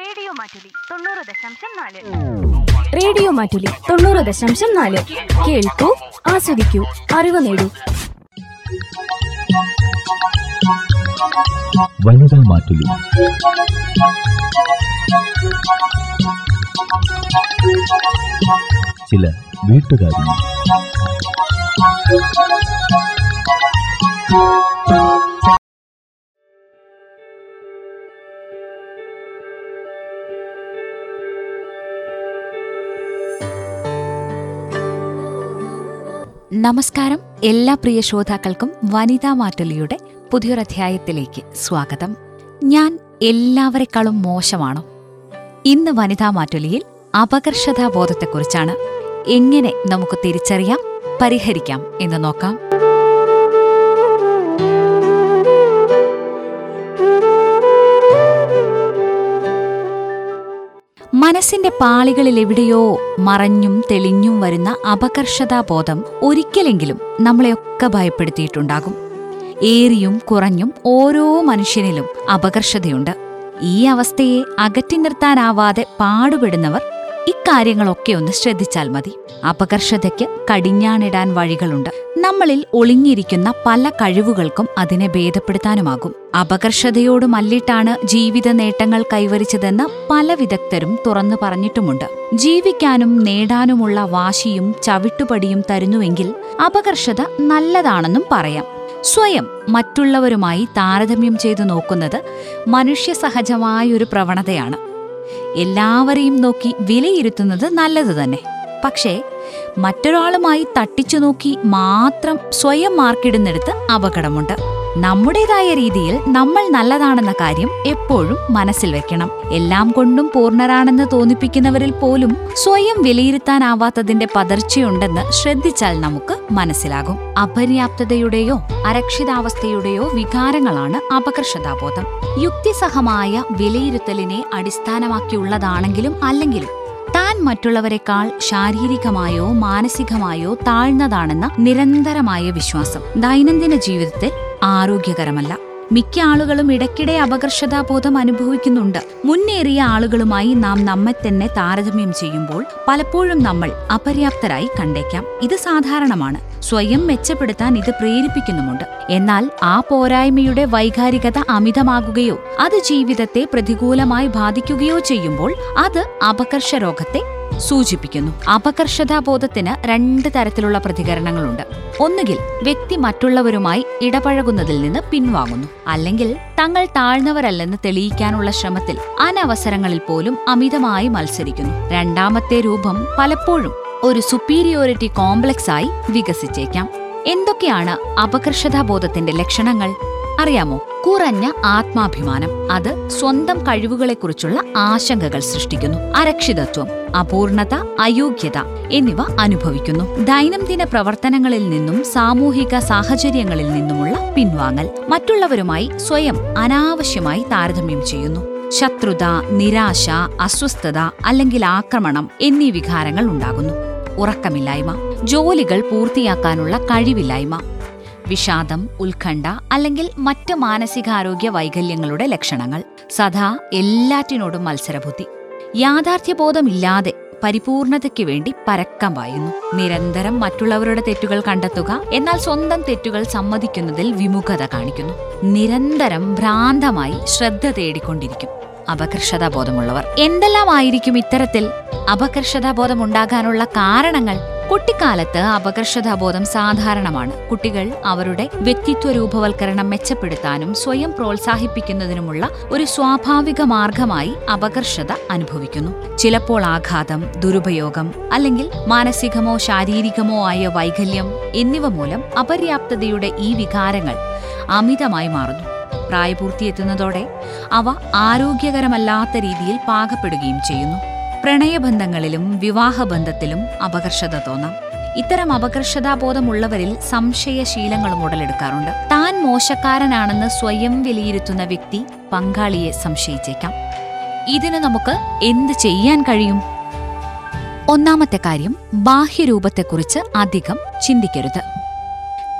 Radio Mattoli തൊണ്ണൂറ് ദശാംശം നാല്. റേഡിയോ മാറ്റുലി തൊണ്ണൂറ് ദശാംശം നാല്. കേൾക്കൂ ആസ്വദിക്കൂ അറിവ് നേടൂ. വനിതാ മാറ്റുലി. ചില വീട്ടുകാരി നമസ്കാരം. എല്ലാ പ്രിയ ശ്രോതാക്കൾക്കും വനിതാ മാറ്റലിയുടെ പുതിയൊരധ്യായത്തിലേക്ക് സ്വാഗതം. ഞാൻ എല്ലാവരെക്കാളും മോശമാണോ? ഇന്ന് വനിതാ മാറ്റൊലിയിൽ അപകർഷതാബോധത്തെക്കുറിച്ചാണ്. എങ്ങനെ നമുക്ക് തിരിച്ചറിയാം പരിഹരിക്കാം എന്ന് നോക്കാം. മനസ്സിന്റെ പാളികളിൽ എവിടെയോ മറഞ്ഞും തെളിഞ്ഞും വരുന്ന അപകർഷതാബോധം ഒരിക്കലെങ്കിലും നമ്മളെയൊക്കെ ഭയപ്പെടുത്തിയിട്ടുണ്ടാകും. ഏറിയും കുറഞ്ഞും ഓരോ മനുഷ്യനിലും അപകർഷതയുണ്ട്. ഈ അവസ്ഥയെ അകറ്റി നിർത്താനാവാതെ പാടുപെടുന്നവർ ഇക്കാര്യങ്ങളൊക്കെ ഒന്ന് ശ്രദ്ധിച്ചാൽ മതി. അപകർഷതയ്ക്ക് കടിഞ്ഞാണിടാൻ വഴികളുണ്ട്. നമ്മളിൽ ഒളിഞ്ഞിരിക്കുന്ന പല കഴിവുകൾക്കും അതിനെ ഭേദപ്പെടുത്താനുമാകും. അപകർഷതയോട് മല്ലിട്ടാണ് ജീവിത നേട്ടങ്ങൾ കൈവരിച്ചതെന്ന് പല വിദഗ്ധരും തുറന്നു പറഞ്ഞിട്ടുമുണ്ട്. ജീവിക്കാനും നേടാനുമുള്ള വാശിയും ചവിട്ടുപടിയും തരുന്നുവെങ്കിൽ അപകർഷത നല്ലതാണെന്നും പറയാം. സ്വയം മറ്റുള്ളവരുമായി താരതമ്യം ചെയ്തു നോക്കുന്നത് മനുഷ്യസഹജമായൊരു പ്രവണതയാണ്. എല്ലാവരെയും നോക്കി വിലയിരുത്തുന്നത് നല്ലത് തന്നെ. പക്ഷേ മറ്റൊരാളുമായി തട്ടിച്ചു നോക്കി മാത്രം സ്വയം മാർക്കിടുന്നിടത്ത് അപകടമുണ്ട്. നമ്മുടേതായ രീതിയിൽ നമ്മൾ നല്ലതാണെന്ന കാര്യം എപ്പോഴും മനസ്സിൽ വെക്കണം. എല്ലാം കൊണ്ടും പൂർണരാണെന്ന് തോന്നിപ്പിക്കുന്നവരിൽ പോലും സ്വയം വിലയിരുത്താനാവാത്തതിന്റെ പതർച്ചയുണ്ടെന്ന് ശ്രദ്ധിച്ചാൽ നമുക്ക് മനസ്സിലാകും. അപര്യാപ്തതയുടെയോ അരക്ഷിതാവസ്ഥയുടെയോ വികാരങ്ങളാണ് അപകർഷതാബോധം. യുക്തിസഹമായ വിലയിരുത്തലിനെ അടിസ്ഥാനമാക്കിയുള്ളതാണെങ്കിലും അല്ലെങ്കിലും താൻ മറ്റുള്ളവരെക്കാൾ ശാരീരികമായോ മാനസികമായോ താഴ്ന്നതാണെന്ന നിരന്തരമായ വിശ്വാസം ദൈനംദിന ജീവിതത്തിൽ ആരോഗ്യകരമല്ല. മിക്ക ആളുകളും ഇടയ്ക്കിടെ അപകർഷതാബോധം അനുഭവിക്കുന്നുണ്ട്. മുന്നേറിയ ആളുകളുമായി നാം നമ്മെ തന്നെ താരതമ്യം ചെയ്യുമ്പോൾ പലപ്പോഴും നമ്മൾ അപര്യാപ്തരായി കണ്ടേക്കാം. ഇത് സാധാരണമാണ്. സ്വയം മെച്ചപ്പെടുത്താൻ ഇത് പ്രേരിപ്പിക്കുന്നുമുണ്ട്. എന്നാൽ ആ പോരായ്മയുടെ വൈകാരികത അമിതമാകുകയോ അത് ജീവിതത്തെ പ്രതികൂലമായി ബാധിക്കുകയോ ചെയ്യുമ്പോൾ അത് അപകർഷ രോഗത്തെ സൂചിപ്പിക്കുന്നു. അപകർഷതാബോധത്തിന് രണ്ട് തരത്തിലുള്ള പ്രതികരണങ്ങളുണ്ട്. ഒന്നുകിൽ വ്യക്തി മറ്റുള്ളവരുമായി ഇടപഴകുന്നതിൽ നിന്ന് പിൻവാങ്ങുന്നു. അല്ലെങ്കിൽ തങ്ങൾ താഴ്ന്നവരല്ലെന്ന് തെളിയിക്കാനുള്ള ശ്രമത്തിൽ അനവസരങ്ങളിൽ പോലും അമിതമായി മത്സരിക്കുന്നു. രണ്ടാമത്തെ രൂപം പലപ്പോഴും ഒരു സുപ്പീരിയോറിറ്റി കോംപ്ലക്സായി വികസിച്ചേക്കാം. എന്തൊക്കെയാണ് അപകർഷതാബോധത്തിന്റെ ലക്ഷണങ്ങൾ? അറിയാമോ? കുറഞ്ഞ ആത്മാഭിമാനം. അത് സ്വന്തം കഴിവുകളെക്കുറിച്ചുള്ള ആശങ്കകൾ സൃഷ്ടിക്കുന്നു. അരക്ഷിതത്വം അപൂർണത അയോഗ്യത എന്നിവ അനുഭവിക്കുന്നു. ദൈനംദിന പ്രവർത്തനങ്ങളിൽ നിന്നും സാമൂഹിക സാഹചര്യങ്ങളിൽ നിന്നുമുള്ള പിൻവാങ്ങൽ. മറ്റുള്ളവരുമായി സ്വയം അനാവശ്യമായി താരതമ്യം ചെയ്യുന്നു. ശത്രുത നിരാശ അസ്വസ്ഥത അല്ലെങ്കിൽ ആക്രമണം എന്നീ വികാരങ്ങൾ ഉണ്ടാകുന്നു. ഉറക്കമില്ലായ്മ ജോലികൾ പൂർത്തിയാക്കാനുള്ള കഴിവില്ലായ്മ വിഷാദം ഉത്കണ്ഠ അല്ലെങ്കിൽ മറ്റ് മാനസികാരോഗ്യ വൈകല്യങ്ങളുടെ ലക്ഷണങ്ങൾ. സദാ എല്ലാറ്റിനോടും മത്സരബുദ്ധി. യാഥാർത്ഥ്യബോധമില്ലാതെ പരിപൂർണതയ്ക്ക് വേണ്ടി പരക്കം പായുന്നു. നിരന്തരം മറ്റുള്ളവരുടെ തെറ്റുകൾ കണ്ടെത്തുക എന്നാൽ സ്വന്തം തെറ്റുകൾ സമ്മതിക്കുന്നതിൽ വിമുഖത കാണിക്കുന്നു. നിരന്തരം ഭ്രാന്തമായി ശ്രദ്ധ തേടിക്കൊണ്ടിരിക്കും അപകർഷതാബോധമുള്ളവർ. എന്തെല്ലാമായിരിക്കും ഇത്തരത്തിൽ അപകർഷതാബോധം ഉണ്ടാകാനുള്ള കാരണങ്ങൾ? കുട്ടിക്കാലത്ത് അപകർഷതാബോധം സാധാരണമാണ്. കുട്ടികൾ അവരുടെ വ്യക്തിത്വ രൂപവൽക്കരണം മെച്ചപ്പെടുത്താനും സ്വയം പ്രോത്സാഹിപ്പിക്കുന്നതിനുമുള്ള ഒരു സ്വാഭാവിക മാർഗമായി അപകർഷത അനുഭവിക്കുന്നു. ചിലപ്പോൾ ആഘാതം ദുരുപയോഗം അല്ലെങ്കിൽ മാനസികമോ ശാരീരികമോ ആയ വൈകല്യം എന്നിവ മൂലം അപര്യാപ്തതയുടെ ഈ വികാരങ്ങൾ അമിതമായി മാറുന്നു. പ്രായപൂർത്തിയെത്തുന്നതോടെ അവ ആരോഗ്യകരമല്ലാത്ത രീതിയിൽ പാകപ്പെടുകയും ചെയ്യുന്നു. പ്രണയബന്ധങ്ങളിലും വിവാഹബന്ധത്തിലും അപകർഷത തോന്നാം. ഇത്തരം അപകർഷതാബോധമുള്ളവരിൽ സംശയശീലങ്ങളും ഉടലെടുക്കാറുണ്ട്. താൻ മോശക്കാരനാണെന്ന് സ്വയം വിലയിരുത്തുന്ന വ്യക്തി പങ്കാളിയെ സംശയിച്ചേക്കാം. ഇതിന് നമുക്ക് എന്ത് ചെയ്യാൻ കഴിയും? ഒന്നാമത്തെ കാര്യം ബാഹ്യരൂപത്തെക്കുറിച്ച് അധികം ചിന്തിക്കരുത്.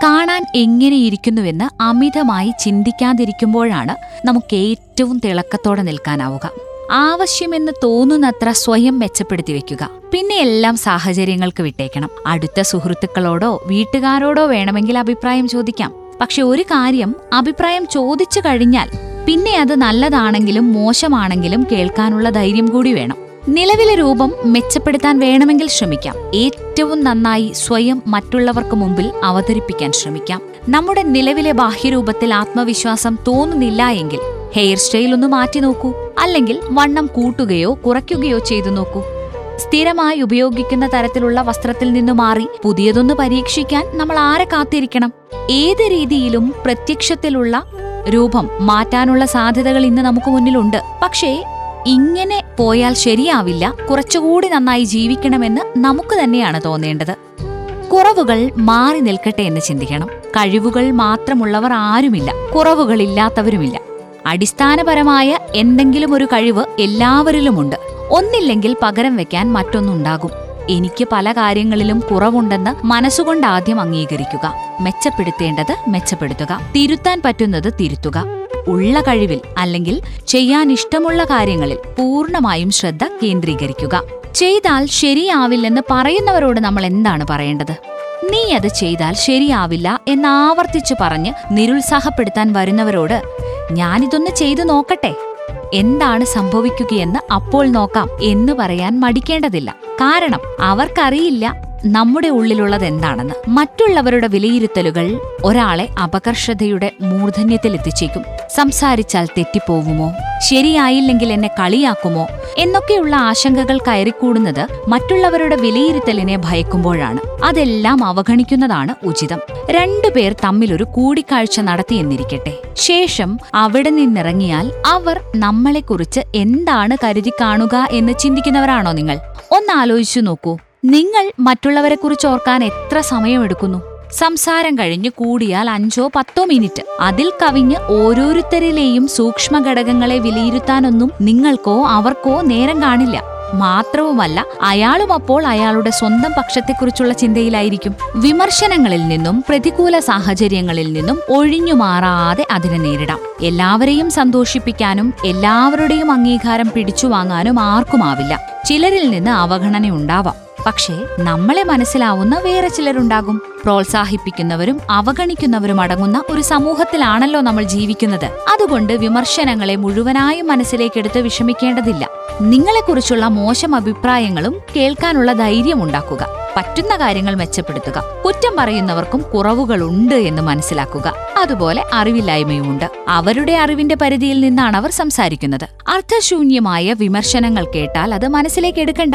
കാണാൻ എങ്ങനെയിരിക്കുന്നുവെന്ന് അമിതമായി ചിന്തിക്കാതിരിക്കുമ്പോഴാണ് നമുക്ക് ഏറ്റവും തിളക്കത്തോടെ നിൽക്കാനാവുക. ആവശ്യമെന്ന് തോന്നുന്നത്ര സ്വയം മെച്ചപ്പെടുത്തി വെക്കുക. പിന്നെ എല്ലാം സാഹചര്യങ്ങൾക്ക് വിട്ടേക്കണം. അടുത്ത സുഹൃത്തുക്കളോടോ വീട്ടുകാരോടോ വേണമെങ്കിൽ അഭിപ്രായം ചോദിക്കാം. പക്ഷെ ഒരു കാര്യം അഭിപ്രായം ചോദിച്ചു കഴിഞ്ഞാൽ പിന്നെ അത് നല്ലതാണെങ്കിലും മോശമാണെങ്കിലും കേൾക്കാനുള്ള ധൈര്യം കൂടി വേണം. നിലവിലെ രൂപം മെച്ചപ്പെടുത്താൻ വേണമെങ്കിൽ ശ്രമിക്കാം. ഏറ്റവും നന്നായി സ്വയം മറ്റുള്ളവർക്ക് മുമ്പിൽ അവതരിപ്പിക്കാൻ ശ്രമിക്കാം. നമ്മുടെ നിലവിലെ ബാഹ്യരൂപത്തിൽ ആത്മവിശ്വാസം തോന്നുന്നില്ല എങ്കിൽ ഹെയർ സ്റ്റൈൽ ഒന്ന് മാറ്റി നോക്കൂ. അല്ലെങ്കിൽ വണ്ണം കൂട്ടുകയോ കുറയ്ക്കുകയോ ചെയ്തു നോക്കൂ. സ്ഥിരമായി ഉപയോഗിക്കുന്ന തരത്തിലുള്ള വസ്ത്രത്തിൽ നിന്ന് മാറി പുതിയതൊന്ന് പരീക്ഷിക്കാൻ നമ്മൾ ആരെ കാത്തിരിക്കണം? ഏത് രീതിയിലും പ്രത്യക്ഷത്തിലുള്ള രൂപം മാറ്റാനുള്ള സാധ്യതകൾ ഇന്ന് നമുക്ക് മുന്നിലുണ്ട്. പക്ഷേ ഇങ്ങനെ പോയാൽ ശരിയാവില്ല. കുറച്ചുകൂടി നന്നായി ജീവിക്കണമെന്ന് നമുക്ക് തന്നെയാണ് തോന്നേണ്ടത്. കുറവുകൾ മാറി നിൽക്കട്ടെ എന്ന് ചിന്തിക്കണം. കഴിവുകൾ മാത്രമുള്ളവർ ആരുമില്ല. കുറവുകളില്ലാത്തവരുമില്ല. അടിസ്ഥാനപരമായ എന്തെങ്കിലും ഒരു കഴിവ് എല്ലാവരിലുമുണ്ട്. ഒന്നില്ലെങ്കിൽ പകരം വെക്കാൻ മറ്റൊന്നുണ്ടാകും. എനിക്ക് പല കാര്യങ്ങളിലും കുറവുണ്ടെന്ന് മനസ്സുകൊണ്ട് ആദ്യം അംഗീകരിക്കുക. മെച്ചപ്പെടുത്തേണ്ടത് മെച്ചപ്പെടുത്തുക. തിരുത്താൻ പറ്റുന്നത് തിരുത്തുക. ഉള്ള കഴിവിൽ അല്ലെങ്കിൽ ചെയ്യാൻ ഇഷ്ടമുള്ള കാര്യങ്ങളിൽ പൂർണമായും ശ്രദ്ധ കേന്ദ്രീകരിക്കുക. ചെയ്താൽ ശരിയാവില്ലെന്ന് പറയുന്നവരോട് നമ്മൾ എന്താണ് പറയേണ്ടത്? നീ അത് ചെയ്താൽ ശരിയാവില്ല എന്നാവർത്തിച്ചു പറഞ്ഞ് നിരുത്സാഹപ്പെടുത്താൻ വരുന്നവരോട് ഞാനിതൊന്ന് ചെയ്തു നോക്കട്ടെ. എന്താണ് സംഭവിക്കുകയെന്ന് അപ്പോൾ നോക്കാം എന്ന് പറയാൻ മടിക്കേണ്ടതില്ല. കാരണം അവർക്കറിയില്ല നമ്മുടെ ഉള്ളിലുള്ളത് എന്താണെന്ന് മറ്റുള്ളവരുടെ വിലയിരുത്തലുകൾ ഒരാളെ അപകർഷതയുടെ മൂർധന്യത്തിൽ എത്തിച്ചേക്കും. സംസാരിച്ചാൽ തെറ്റിപ്പോവുമോ ശരിയായില്ലെങ്കിൽ എന്നെ കളിയാക്കുമോ? എന്നൊക്കെയുള്ള ആശങ്കകൾ കയറിക്കൂടുന്നത് മറ്റുള്ളവരുടെ വിലയിരുത്തലിനെ ഭയക്കുമ്പോഴാണ്. അതെല്ലാം അവഗണിക്കുന്നതാണ് ഉചിതം. രണ്ടുപേർ തമ്മിലൊരു കൂടിക്കാഴ്ച നടത്തിയെന്നിരിക്കട്ടെ ശേഷം അവിടെ നിന്നിറങ്ങിയാൽ അവർ നമ്മളെക്കുറിച്ച് എന്താണ് കരുതി കാണുക എന്ന് ചിന്തിക്കുന്നവരാണോ നിങ്ങൾ? ഒന്നാലോചിച്ചു നോക്കൂ. നിങ്ങൾ മറ്റുള്ളവരെക്കുറിച്ച് ഓർക്കാൻ എത്ര സമയമെടുക്കുന്നു? സംസാരം കഴിഞ്ഞ് കൂടിയാൽ അഞ്ചോ പത്തോ മിനിറ്റ്. അതിൽ കവിഞ്ഞ് ഓരോരുത്തരിലെയും സൂക്ഷ്മ ഘടകങ്ങളെ വിലയിരുത്താനൊന്നും നിങ്ങൾക്കോ അവർക്കോ നേരം കാണില്ല. മാത്രവുമല്ല അയാളും അപ്പോൾ അയാളുടെ സ്വന്തം പക്ഷത്തെക്കുറിച്ചുള്ള ചിന്തയിലായിരിക്കും. വിമർശനങ്ങളിൽ നിന്നും പ്രതികൂല സാഹചര്യങ്ങളിൽ നിന്നും ഒഴിഞ്ഞു മാറാതെ അതിനെ നേരിടാം. എല്ലാവരെയും സന്തോഷിപ്പിക്കാനും എല്ലാവരുടെയും അംഗീകാരം പിടിച്ചു വാങ്ങാനും ആർക്കുമാവില്ല. ചിലരിൽ നിന്ന് അവഗണനയുണ്ടാവാം പക്ഷേ നമ്മളെ മനസ്സിലാവുന്ന വേറെ ചിലരുണ്ടാകും. പ്രോത്സാഹിപ്പിക്കുന്നവരും അവഗണിക്കുന്നവരും അടങ്ങുന്ന ഒരു സമൂഹത്തിലാണല്ലോ നമ്മൾ ജീവിക്കുന്നത്. അതുകൊണ്ട് വിമർശനങ്ങളെ മുഴുവനായും മനസ്സിലേക്കെടുത്ത് വിഷമിക്കേണ്ടതില്ല. നിങ്ങളെക്കുറിച്ചുള്ള മോശം അഭിപ്രായങ്ങളും കേൾക്കാനുള്ള ധൈര്യമുണ്ടാക്കുക പറ്റുന്ന കാര്യങ്ങൾ മെച്ചപ്പെടുത്തുക. കുറ്റം പറയുന്നവർക്കും കുറവുകളുണ്ട് എന്ന് മനസ്സിലാക്കുക. അതുപോലെ അറിവില്ലായ്മയുമുണ്ട്. അവരുടെ അറിവിന്റെ പരിധിയിൽ നിന്നാണ് അവർ സംസാരിക്കുന്നത്. അർത്ഥശൂന്യമായ വിമർശനങ്ങൾ കേട്ടാൽ അത് മനസ്സിലേക്ക് എടുക്കണ്ട.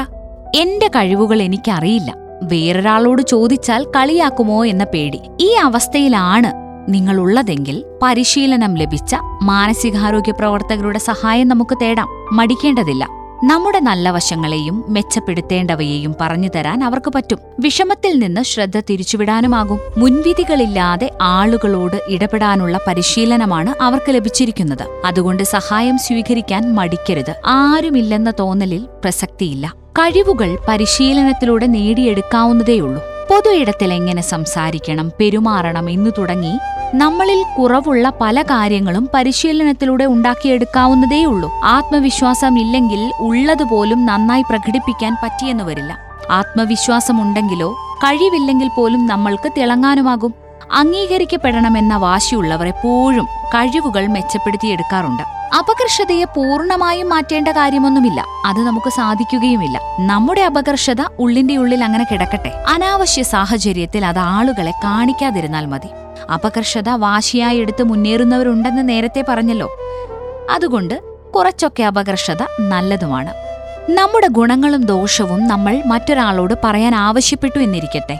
എന്റെ കഴിവുകൾ എനിക്കറിയില്ല. വേറൊരാളോട് ചോദിച്ചാൽ കളിയാക്കുമോ എന്ന പേടി. ഈ അവസ്ഥയിലാണ് നിങ്ങളുള്ളതെങ്കിൽ പരിശീലനം ലഭിച്ച മാനസികാരോഗ്യ പ്രവർത്തകരുടെ സഹായം നമുക്ക് തേടാം. മടിക്കേണ്ടതില്ല. നമ്മുടെ നല്ല വശങ്ങളെയും മെച്ചപ്പെടുത്തേണ്ടവയെയും പറഞ്ഞു തരാൻ അവർക്ക് പറ്റും. വിഷമത്തിൽ നിന്ന് ശ്രദ്ധ തിരിച്ചുവിടാനുമാകും. മുൻവിധികളില്ലാതെ ആളുകളോട് ഇടപെടാനുള്ള പരിശീലനമാണ് അവർക്ക് ലഭിച്ചിരിക്കുന്നത്. അതുകൊണ്ട് സഹായം സ്വീകരിക്കാൻ മടിക്കരുത്. ആരുമില്ലെന്ന തോന്നലിൽ പ്രസക്തിയില്ല. കഴിവുകൾ പരിശീലനത്തിലൂടെ നേടിയെടുക്കാവുന്നതേയുള്ളൂ. പൊതു ഇടത്തിൽ എങ്ങനെ സംസാരിക്കണം പെരുമാറണം എന്നു തുടങ്ങി നമ്മളിൽ കുറവുള്ള പല കാര്യങ്ങളും പരിശീലനത്തിലൂടെ ഉണ്ടാക്കിയെടുക്കാവുന്നതേയുള്ളൂ. ആത്മവിശ്വാസം ഇല്ലെങ്കിൽ ഉള്ളതുപോലും നന്നായി പ്രകടിപ്പിക്കാൻ പറ്റിയെന്ന് വരില്ല. ആത്മവിശ്വാസമുണ്ടെങ്കിലോ കഴിവില്ലെങ്കിൽ പോലും നമ്മൾക്ക് തിളങ്ങാനുമാകും. അംഗീകരിക്കപ്പെടണമെന്ന വാശിയുള്ളവർ എപ്പോഴും കഴിവുകൾ മെച്ചപ്പെടുത്തിയെടുക്കാറുണ്ട്. അപകർഷതയെ പൂർണമായും മാറ്റേണ്ട കാര്യമൊന്നുമില്ല. അത് നമുക്ക് സാധിക്കുകയുമില്ല. നമ്മുടെ അപകർഷത ഉള്ളിന്റെ ഉള്ളിൽ അങ്ങനെ കിടക്കട്ടെ. അനാവശ്യ സാഹചര്യത്തിൽ അത് ആളുകളെ കാണിക്കാതിരുന്നാൽ മതി. അപകർഷത വാശിയായി എടുത്ത് മുന്നേറുന്നവരുണ്ടെന്ന് നേരത്തെ പറഞ്ഞല്ലോ. അതുകൊണ്ട് കുറച്ചൊക്കെ അപകർഷത നല്ലതുമാണ്. നമ്മുടെ ഗുണങ്ങളും ദോഷവും നമ്മൾ മറ്റൊരാളോട് പറയാൻ ആവശ്യപ്പെട്ടു എന്നിരിക്കട്ടെ.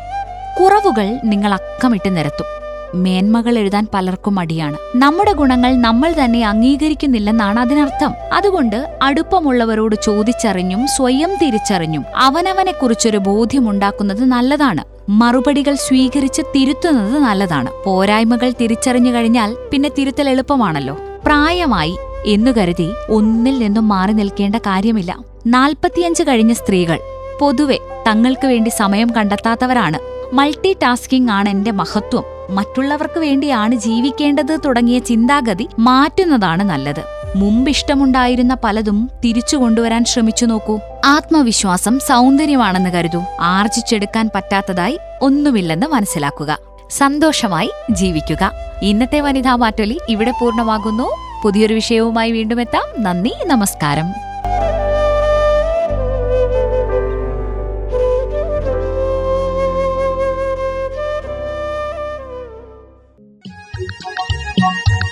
കുറവുകൾ നിങ്ങൾ അക്കമിട്ട് നിരത്തും. മേന്മകൾ എഴുതാൻ പലർക്കും മടിയാണ്. നമ്മുടെ ഗുണങ്ങൾ നമ്മൾ തന്നെ അംഗീകരിക്കുന്നില്ലെന്നാണ് അതിനർത്ഥം. അതുകൊണ്ട് അടുപ്പമുള്ളവരോട് ചോദിച്ചറിഞ്ഞും സ്വയം തിരിച്ചറിഞ്ഞും അവനവനെക്കുറിച്ചൊരു ബോധ്യമുണ്ടാക്കുന്നത് നല്ലതാണ്. മറുപടികൾ സ്വീകരിച്ച് തിരുത്തുന്നത് നല്ലതാണ്. പോരായ്മകൾ തിരിച്ചറിഞ്ഞു കഴിഞ്ഞാൽ പിന്നെ തിരുത്തൽ എളുപ്പമാണല്ലോ. പ്രായമായി എന്നു കരുതി ഒന്നിൽ നിന്നും മാറി നിൽക്കേണ്ട കാര്യമില്ല. നാൽപ്പത്തിയഞ്ച് കഴിഞ്ഞ സ്ത്രീകൾ പൊതുവെ തങ്ങൾക്ക് വേണ്ടി സമയം കണ്ടെത്താത്തവരാണ്. മൾട്ടി ടാസ്കിംഗ് ആണ് എന്റെ മഹത്വം. മറ്റുള്ളവർക്ക് വേണ്ടിയാണ് ജീവിക്കേണ്ടത് തുടങ്ങിയ ചിന്താഗതി മാറ്റുന്നതാണ് നല്ലത്. മുമ്പിഷ്ടമുണ്ടായിരുന്ന പലതും തിരിച്ചു കൊണ്ടുവരാൻ ശ്രമിച്ചു നോക്കൂ. ആത്മവിശ്വാസം സൗന്ദര്യമാണെന്ന് കരുതൂ. ആർജിച്ചെടുക്കാൻ പറ്റാത്തതായി ഒന്നുമില്ലെന്ന് മനസ്സിലാക്കുക. സന്തോഷമായി ജീവിക്കുക. ഇന്നത്തെ വനിതാ മാറ്റൊലി ഇവിടെ പൂർണമാകുന്നു. പുതിയൊരു വിഷയവുമായി വീണ്ടും എത്താം. നന്ദി നമസ്കാരം.